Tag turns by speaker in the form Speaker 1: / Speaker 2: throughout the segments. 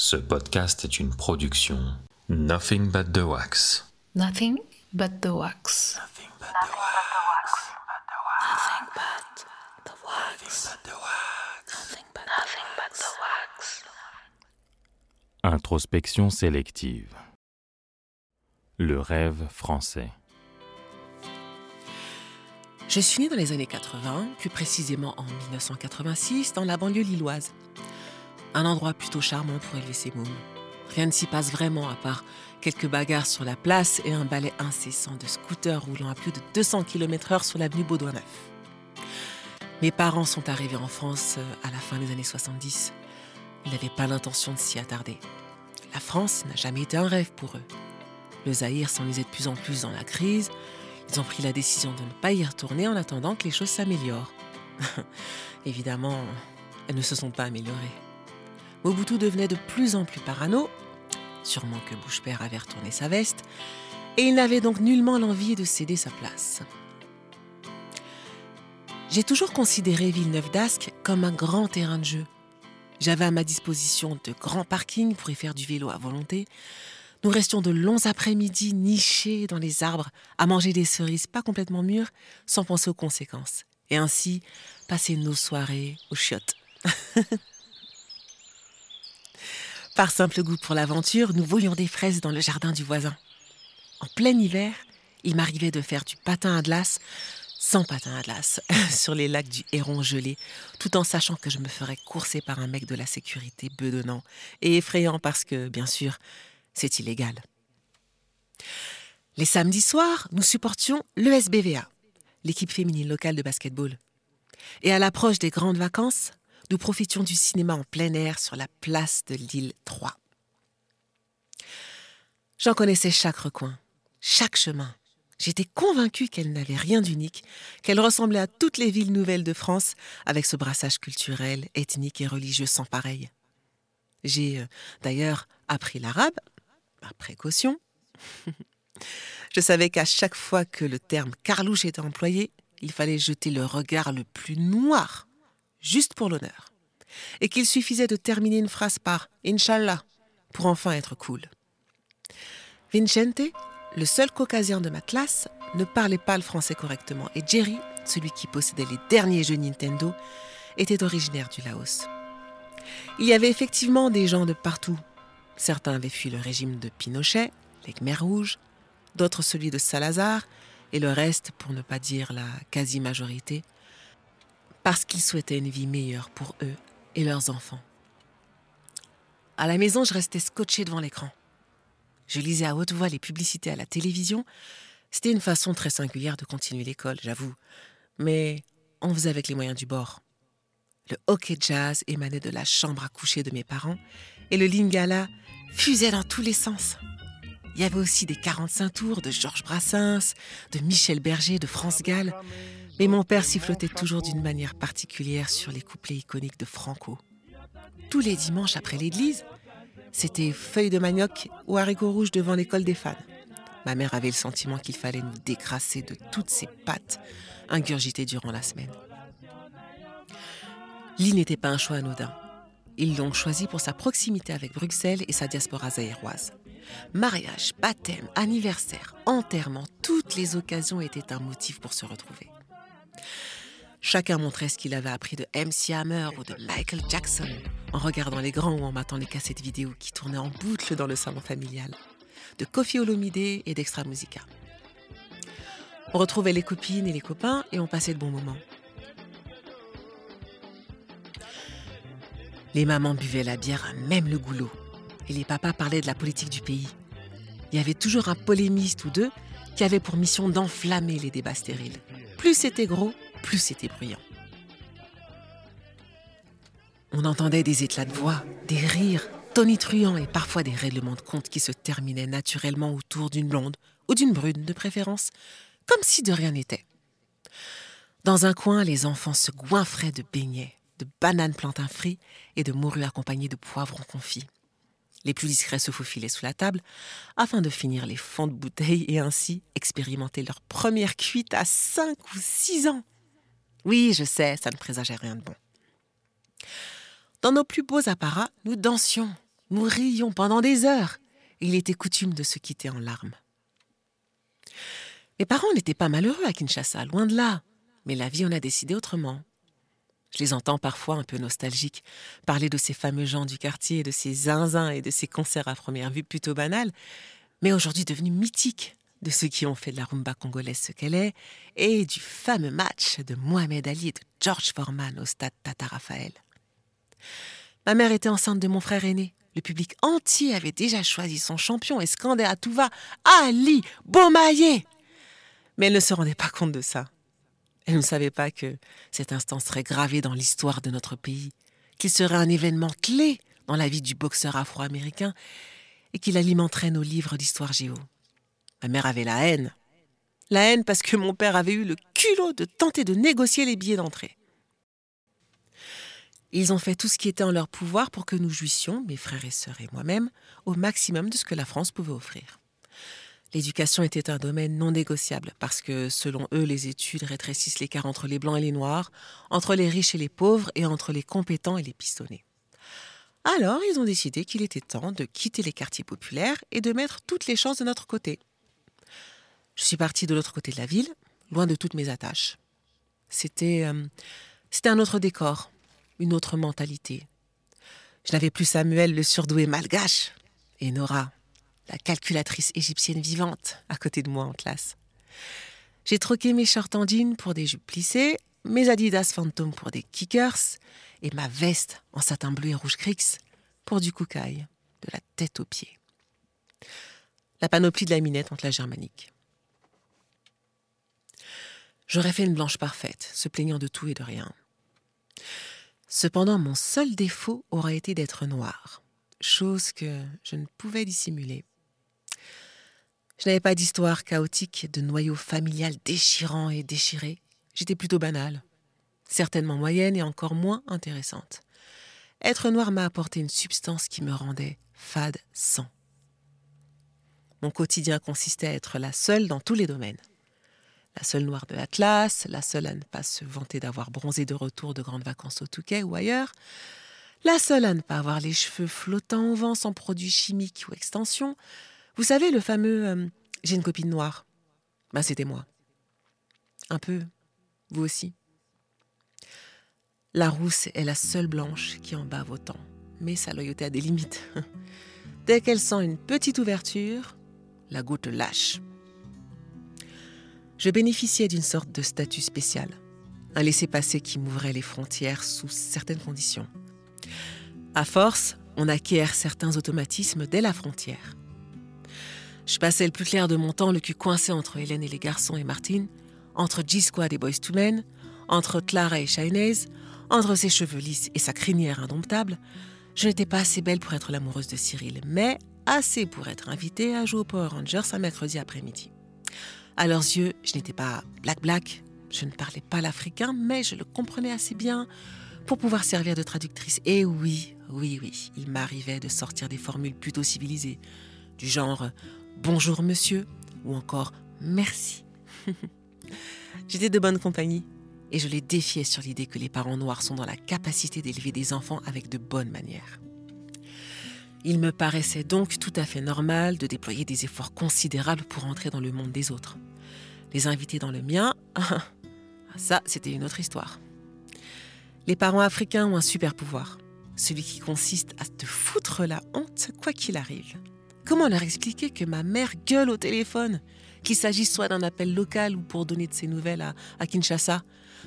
Speaker 1: Ce podcast est une production Nothing But The Wax.
Speaker 2: Nothing but the wax.
Speaker 1: Nothing but the wax.
Speaker 2: Nothing but the wax. Nothing but, nothing but the wax.
Speaker 3: Introspection sélective. Le rêve français.
Speaker 4: Je suis née dans les années 80, plus précisément en 1986, dans la banlieue lilloise. Un endroit plutôt charmant pour élever ses mômes. Rien ne s'y passe vraiment à part quelques bagarres sur la place et un balai incessant de scooters roulant à plus de 200 km/h sur l'avenue Baudouin-Neuf. Mes parents sont arrivés en France euh, à la fin des années 70. Ils n'avaient pas l'intention de s'y attarder. La France n'a jamais été un rêve pour eux. Le Zaïre s'enlisait de plus en plus dans la crise. Ils ont pris la décision de ne pas y retourner en attendant que les choses s'améliorent. Évidemment, elles ne se sont pas améliorées. Mobutu devenait de plus en plus parano, sûrement que Bouche-Père avait retourné sa veste, et il n'avait donc nullement l'envie de céder sa place. J'ai toujours considéré Villeneuve d'Ascq comme un grand terrain de jeu. J'avais à ma disposition de grands parkings pour y faire du vélo à volonté. Nous restions de longs après-midi nichés dans les arbres à manger des cerises pas complètement mûres sans penser aux conséquences. Et ainsi passer nos soirées aux chiottes. Par simple goût pour l'aventure, nous voyions des fraises dans le jardin du voisin. En plein hiver, il m'arrivait de faire du patin à glace, sans patin à glace, sur les lacs du Héron gelé, tout en sachant que je me ferais courser par un mec de la sécurité bedonnant et effrayant parce que, bien sûr, c'est illégal. Les samedis soirs, nous supportions l'ESBVA, l'équipe féminine locale de basketball. Et à l'approche des grandes vacances, nous profitions du cinéma en plein air sur la place de l'île 3. J'en connaissais chaque recoin, chaque chemin. J'étais convaincue qu'elle n'avait rien d'unique, qu'elle ressemblait à toutes les villes nouvelles de France, avec ce brassage culturel, ethnique et religieux sans pareil. J'ai euh, d'ailleurs appris l'arabe, par précaution. Je savais qu'à chaque fois que le terme carlouche était employé, il fallait jeter le regard le plus noir, juste pour l'honneur, et qu'il suffisait de terminer une phrase par Inch'Allah pour enfin être cool. Vincente, le seul caucasien de ma classe, ne parlait pas le français correctement, et Jerry, celui qui possédait les derniers jeux Nintendo, était originaire du Laos. Il y avait effectivement des gens de partout. Certains avaient fui le régime de Pinochet, les Khmers rouges, d'autres celui de Salazar, et le reste, pour ne pas dire la quasi-majorité, parce qu'ils souhaitaient une vie meilleure pour eux et leurs enfants. À la maison, je restais scotché devant l'écran. Je lisais à haute voix les publicités à la télévision. C'était une façon très singulière de continuer l'école, j'avoue. Mais on faisait avec les moyens du bord. Le hockey jazz émanait de la chambre à coucher de mes parents et le lingala fusait dans tous les sens. Il y avait aussi des 45 tours de Georges Brassens, de Michel Berger, de France Gall. Mais mon père sifflotait toujours d'une manière particulière sur les couplets iconiques de Franco. Tous les dimanches après l'église, c'était feuilles de manioc ou haricots rouges devant l'école des fans. Ma mère avait le sentiment qu'il fallait nous décrasser de toutes ces pâtes ingurgitées durant la semaine. Lille n'était pas un choix anodin. Ils l'ont choisi pour sa proximité avec Bruxelles et sa diaspora zaïroise. Mariage, baptême, anniversaire, enterrement, toutes les occasions étaient un motif pour se retrouver. Chacun montrait ce qu'il avait appris de MC Hammer ou de Michael Jackson, en regardant les grands ou en matant les cassettes vidéo qui tournaient en boucle dans le salon familial, de Kofi Olomide et d'Extra Musica. On retrouvait les copines et les copains et on passait de bons moments. Les mamans buvaient la bière à même le goulot et les papas parlaient de la politique du pays. Il y avait toujours un polémiste ou deux qui avait pour mission d'enflammer les débats stériles. Plus c'était gros, plus c'était bruyant. On entendait des éclats de voix, des rires tonitruants et parfois des règlements de compte qui se terminaient naturellement autour d'une blonde ou d'une brune de préférence, comme si de rien n'était. Dans un coin, les enfants se goinfraient de beignets, de bananes plantains frits et de morues accompagnées de poivrons confits. Les plus discrets se faufilaient sous la table afin de finir les fonds de bouteille et ainsi expérimenter leur première cuite à 5 ou 6 ans. Oui, je sais, ça ne présageait rien de bon. Dans nos plus beaux apparats, nous dansions, Nous rions pendant des heures. Il était coutume de se quitter en larmes. Mes parents n'étaient pas malheureux à Kinshasa, loin de là. Mais la vie en a décidé autrement. Je les entends parfois un peu nostalgiques parler de ces fameux gens du quartier, de ces zinzins et de ces concerts à première vue plutôt banals, mais aujourd'hui devenus mythiques, de ceux qui ont fait de la rumba congolaise ce qu'elle est, et du fameux match de Mohamed Ali et de George Foreman au stade Tata Raphaël. Ma mère était enceinte de mon frère aîné. Le public entier avait déjà choisi son champion et scandait à tout va Ali Beaumaillé Mais elle ne se rendait pas compte de ça. Elle ne savait pas que cet instant serait gravé dans l'histoire de notre pays, qu'il serait un événement clé dans la vie du boxeur afro-américain et qu'il alimenterait nos livres d'histoire géo. Ma mère avait la haine. La haine parce que mon père avait eu le culot de tenter de négocier les billets d'entrée. Ils ont fait tout ce qui était en leur pouvoir pour que nous jouissions, mes frères et sœurs et moi-même, au maximum de ce que la France pouvait offrir. L'éducation était un domaine non négociable parce que, selon eux, les études rétrécissent l'écart entre les blancs et les noirs, entre les riches et les pauvres et entre les compétents et les pistonnés. Alors, ils ont décidé qu'il était temps de quitter les quartiers populaires et de mettre toutes les chances de notre côté. Je suis partie de l'autre côté de la ville, loin de toutes mes attaches. C'était, euh, c'était un autre décor, une autre mentalité. Je n'avais plus Samuel le surdoué malgache et Nora, la calculatrice égyptienne vivante, à côté de moi en classe. J'ai troqué mes shorts en pour des jupes plissées, mes Adidas Phantom pour des kickers et ma veste en satin bleu et rouge crix pour du koukaï, de la tête aux pieds. La panoplie de la minette entre la germanique. J'aurais fait une blanche parfaite, se plaignant de tout et de rien. Cependant, mon seul défaut aurait été d'être noir, chose que je ne pouvais dissimuler. Je n'avais pas d'histoire chaotique, de noyau familial déchirant et déchiré. J'étais plutôt banale, certainement moyenne et encore moins intéressante. Être noir m'a apporté une substance qui me rendait fade sans. Mon quotidien consistait à être la seule dans tous les domaines. La seule noire de la classe, la seule à ne pas se vanter d'avoir bronzé de retour de grandes vacances au Touquet ou ailleurs, la seule à ne pas avoir les cheveux flottants au vent sans produits chimiques ou extensions, vous savez, le fameux euh, J'ai une copine noire. Ben, c'était moi. Un peu. Vous aussi. La rousse est la seule blanche qui en bave autant. Mais sa loyauté a des limites. Dès qu'elle sent une petite ouverture, la goutte lâche. Je bénéficiais d'une sorte de statut spécial. Un laissez-passer qui m'ouvrait les frontières sous certaines conditions. À force, on acquiert certains automatismes dès la frontière. Je passais le plus clair de mon temps le cul coincé entre Hélène et les garçons et Martine, entre G-Squad et Boys to Men, entre Clara et Chinese, entre ses cheveux lisses et sa crinière indomptable. Je n'étais pas assez belle pour être l'amoureuse de Cyril, mais assez pour être invitée à jouer au Power Rangers un mercredi après-midi. À leurs yeux, je n'étais pas black black, je ne parlais pas l'africain, mais je le comprenais assez bien pour pouvoir servir de traductrice. Et oui, oui, oui, il m'arrivait de sortir des formules plutôt civilisées, du genre bonjour monsieur ou encore merci. J'étais de bonne compagnie et je les défiais sur l'idée que les parents noirs sont dans la capacité d'élever des enfants avec de bonnes manières. Il me paraissait donc tout à fait normal de déployer des efforts considérables pour entrer dans le monde des autres. Les inviter dans le mien, ça c'était une autre histoire. Les parents africains ont un super pouvoir, celui qui consiste à te foutre la honte quoi qu'il arrive. Comment leur expliquer que ma mère gueule au téléphone? Qu'il s'agisse soit d'un appel local ou pour donner de ses nouvelles à, Kinshasa,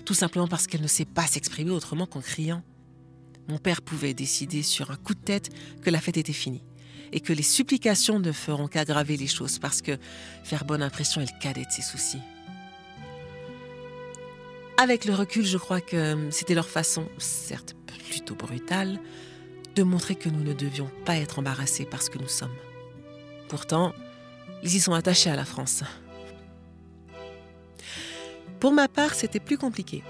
Speaker 4: tout simplement parce qu'elle ne sait pas s'exprimer autrement qu'en criant. Mon père pouvait décider sur un coup de tête que la fête était finie et que les supplications ne feront qu'aggraver les choses parce que faire bonne impression est le cadet de ses soucis. Avec le recul, je crois que c'était leur façon, certes plutôt brutale, de montrer que nous ne devions pas être embarrassés parce que nous sommes. Pourtant, ils y sont attachés à la France. Pour ma part, c'était plus compliqué.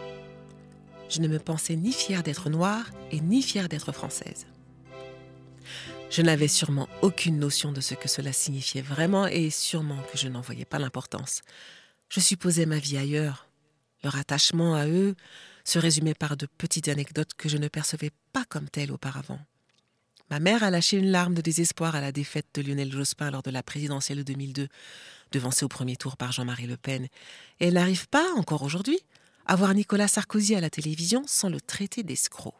Speaker 4: Je ne me pensais ni fière d'être noire et ni fière d'être française. Je n'avais sûrement aucune notion de ce que cela signifiait vraiment et sûrement que je n'en voyais pas l'importance. Je supposais ma vie ailleurs. Leur attachement à eux se résumait par de petites anecdotes que je ne percevais pas comme telles auparavant. Ma mère a lâché une larme de désespoir à la défaite de Lionel Jospin lors de la présidentielle de 2002, devancée au premier tour par Jean-Marie Le Pen. Et elle n'arrive pas, encore aujourd'hui, à voir Nicolas Sarkozy à la télévision sans le traiter d'escroc.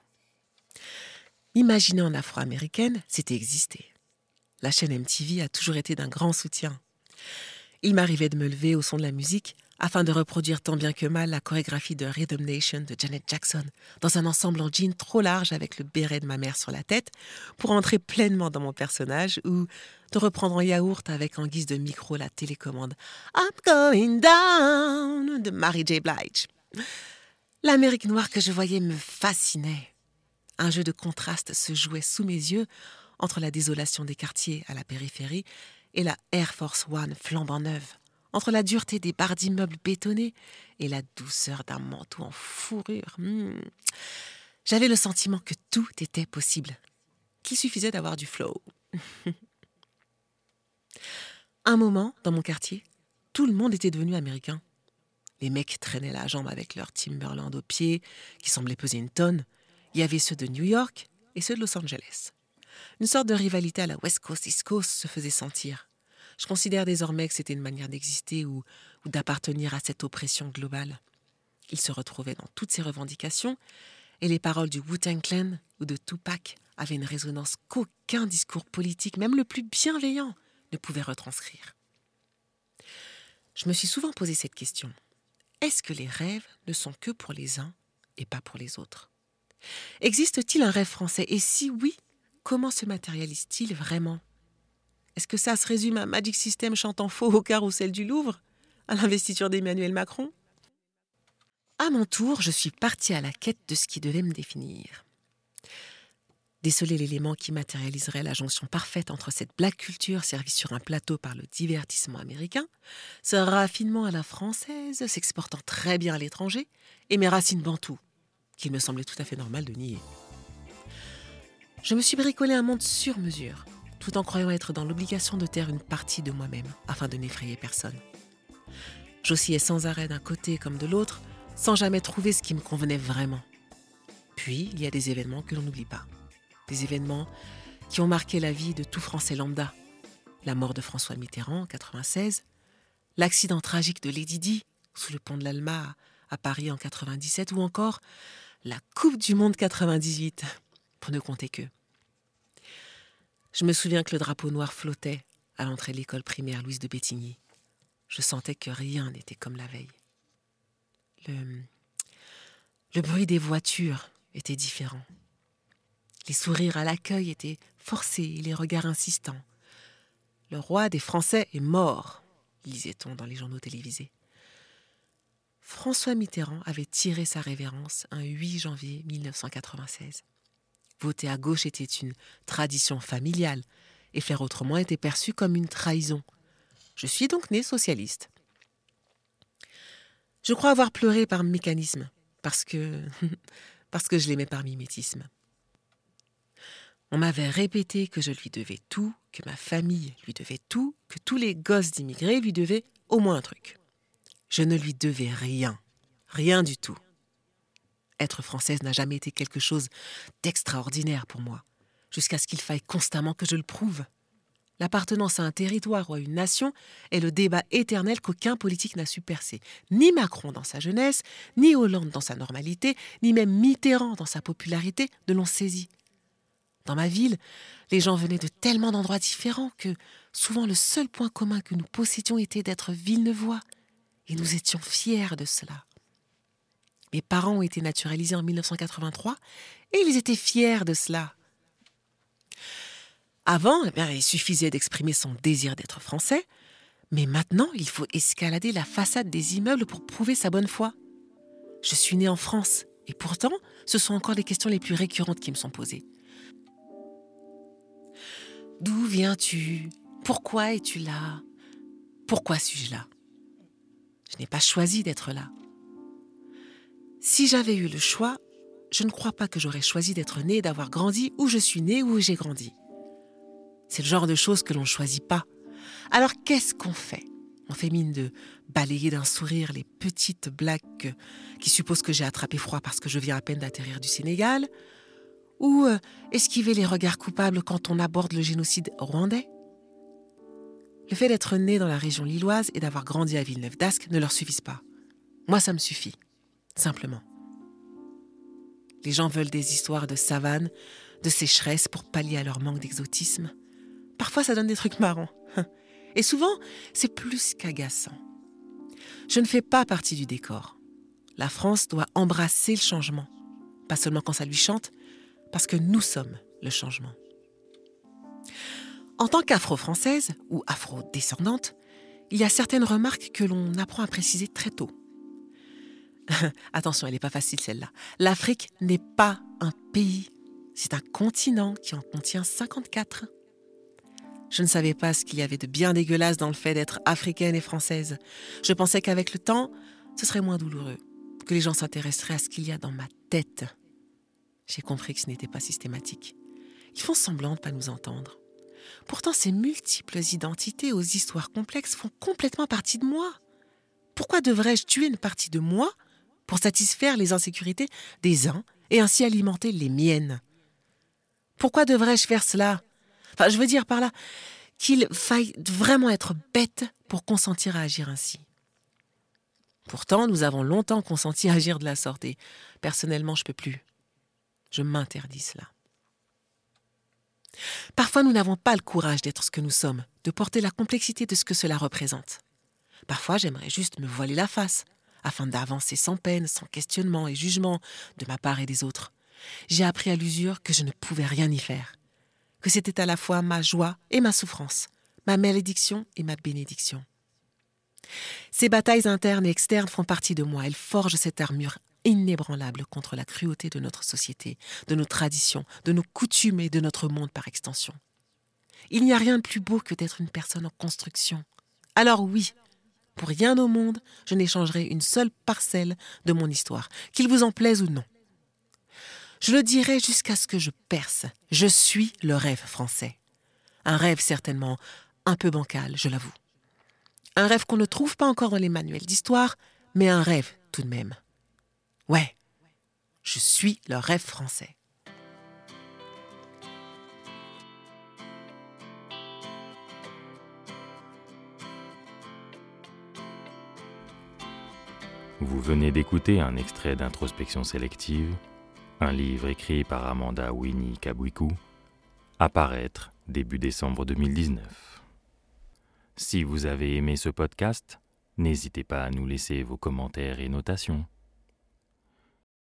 Speaker 4: Imaginer en afro-américaine, c'était exister. La chaîne MTV a toujours été d'un grand soutien. Il m'arrivait de me lever au son de la musique afin de reproduire tant bien que mal la chorégraphie de Rhythm Nation de Janet Jackson dans un ensemble en jean trop large avec le béret de ma mère sur la tête pour entrer pleinement dans mon personnage ou de reprendre en yaourt avec en guise de micro la télécommande I'm going down de Mary J. Blige. L'Amérique noire que je voyais me fascinait. Un jeu de contraste se jouait sous mes yeux entre la désolation des quartiers à la périphérie et la Air Force One flambant neuve, entre la dureté des barres d'immeubles bétonnés et la douceur d'un manteau en fourrure. Hmm. J'avais le sentiment que tout était possible, qu'il suffisait d'avoir du flow. Un moment, dans mon quartier, tout le monde était devenu américain. Les mecs traînaient la jambe avec leur Timberland au pied, qui semblait peser une tonne. Il y avait ceux de New York et ceux de Los Angeles. Une sorte de rivalité à la West Coast East Coast se faisait sentir. Je considère désormais que c'était une manière d'exister ou, d'appartenir à cette oppression globale. Ils se retrouvaient dans toutes ces revendications et les paroles du Wu-Tang ou de Tupac avaient une résonance qu'aucun discours politique, même le plus bienveillant, ne pouvait retranscrire. Je me suis souvent posé cette question. Est-ce que les rêves ne sont que pour les uns et pas pour les autres? Existe-t-il un rêve français? Et si oui, comment se matérialise-t-il vraiment? Est-ce que ça se résume à Magic System chantant faux au carrousel du Louvre À l'investiture d'Emmanuel Macron? À mon tour, je suis partie à la quête de ce qui devait me définir. Déceler l'élément qui matérialiserait la jonction parfaite entre cette black culture servie sur un plateau par le divertissement américain, ce raffinement à la française s'exportant très bien à l'étranger, et mes racines bantoues, qu'il me semblait tout à fait normal de nier. Je me suis bricolé un monde sur mesure, tout en croyant être dans l'obligation de taire une partie de moi-même, afin de n'effrayer personne. J'oscillais sans arrêt d'un côté comme de l'autre, sans jamais trouver ce qui me convenait vraiment. Puis, il y a des événements que l'on n'oublie pas des événements qui ont marqué la vie de tout Français lambda. La mort de François Mitterrand en 96, l'accident tragique de Lady Di sous le pont de l'Alma à Paris en 97 ou encore la Coupe du Monde 98, pour ne compter que. Je me souviens que le drapeau noir flottait à l'entrée de l'école primaire Louise de Bétigny. Je sentais que rien n'était comme la veille. Le, le bruit des voitures était différent. Les sourires à l'accueil étaient forcés et les regards insistants. Le roi des Français est mort, lisait-on dans les journaux télévisés. François Mitterrand avait tiré sa révérence un 8 janvier 1996. Voter à gauche était une tradition familiale et faire autrement était perçu comme une trahison. Je suis donc né socialiste. Je crois avoir pleuré par mécanisme, parce que, parce que je l'aimais par mimétisme. On m'avait répété que je lui devais tout, que ma famille lui devait tout, que tous les gosses d'immigrés lui devaient au moins un truc. Je ne lui devais rien, rien du tout. Être française n'a jamais été quelque chose d'extraordinaire pour moi, jusqu'à ce qu'il faille constamment que je le prouve. L'appartenance à un territoire ou à une nation est le débat éternel qu'aucun politique n'a su percer. Ni Macron dans sa jeunesse, ni Hollande dans sa normalité, ni même Mitterrand dans sa popularité ne l'ont saisi. Dans ma ville, les gens venaient de tellement d'endroits différents que souvent le seul point commun que nous possédions était d'être Villeneuvois, et nous étions fiers de cela. Mes parents ont été naturalisés en 1983 et ils étaient fiers de cela. Avant, eh il suffisait d'exprimer son désir d'être français, mais maintenant, il faut escalader la façade des immeubles pour prouver sa bonne foi. Je suis né en France, et pourtant, ce sont encore les questions les plus récurrentes qui me sont posées. D'où viens-tu? Pourquoi es-tu là? Pourquoi suis-je là? Je n'ai pas choisi d'être là. Si j'avais eu le choix, je ne crois pas que j'aurais choisi d'être né, d'avoir grandi où je suis né, où j'ai grandi. C'est le genre de choses que l'on ne choisit pas. Alors qu'est-ce qu'on fait? On fait mine de balayer d'un sourire les petites blagues qui supposent que j'ai attrapé froid parce que je viens à peine d'atterrir du Sénégal? Ou euh, esquiver les regards coupables quand on aborde le génocide rwandais? Le fait d'être né dans la région lilloise et d'avoir grandi à Villeneuve d'Ascq ne leur suffisent pas. Moi, ça me suffit, simplement. Les gens veulent des histoires de savane, de sécheresse pour pallier à leur manque d'exotisme. Parfois, ça donne des trucs marrants. Et souvent, c'est plus qu'agaçant. Je ne fais pas partie du décor. La France doit embrasser le changement. Pas seulement quand ça lui chante, parce que nous sommes le changement. En tant qu'afro-française ou afro-descendante, il y a certaines remarques que l'on apprend à préciser très tôt. Attention, elle n'est pas facile celle-là. L'Afrique n'est pas un pays, c'est un continent qui en contient 54. Je ne savais pas ce qu'il y avait de bien dégueulasse dans le fait d'être africaine et française. Je pensais qu'avec le temps, ce serait moins douloureux, que les gens s'intéresseraient à ce qu'il y a dans ma tête. J'ai compris que ce n'était pas systématique. Ils font semblant de pas nous entendre. Pourtant, ces multiples identités aux histoires complexes font complètement partie de moi. Pourquoi devrais-je tuer une partie de moi pour satisfaire les insécurités des uns et ainsi alimenter les miennes Pourquoi devrais-je faire cela? Enfin, je veux dire par là qu'il faille vraiment être bête pour consentir à agir ainsi. Pourtant, nous avons longtemps consenti à agir de la sorte et personnellement, je ne peux plus. Je m'interdis cela. Parfois, nous n'avons pas le courage d'être ce que nous sommes, de porter la complexité de ce que cela représente. Parfois, j'aimerais juste me voiler la face, afin d'avancer sans peine, sans questionnement et jugement de ma part et des autres. J'ai appris à l'usure que je ne pouvais rien y faire que c'était à la fois ma joie et ma souffrance, ma malédiction et ma bénédiction. Ces batailles internes et externes font partie de moi, elles forgent cette armure inébranlable contre la cruauté de notre société, de nos traditions, de nos coutumes et de notre monde par extension. Il n'y a rien de plus beau que d'être une personne en construction. Alors oui, pour rien au monde, je n'échangerai une seule parcelle de mon histoire, qu'il vous en plaise ou non. Je le dirai jusqu'à ce que je perce. Je suis le rêve français. Un rêve certainement un peu bancal, je l'avoue. Un rêve qu'on ne trouve pas encore dans les manuels d'histoire, mais un rêve tout de même. Ouais, je suis le rêve français.
Speaker 3: Vous venez d'écouter un extrait d'introspection sélective un livre écrit par Amanda Winnie Kabwiku, apparaître début décembre 2019. Si vous avez aimé ce podcast, n'hésitez pas à nous laisser vos commentaires et notations.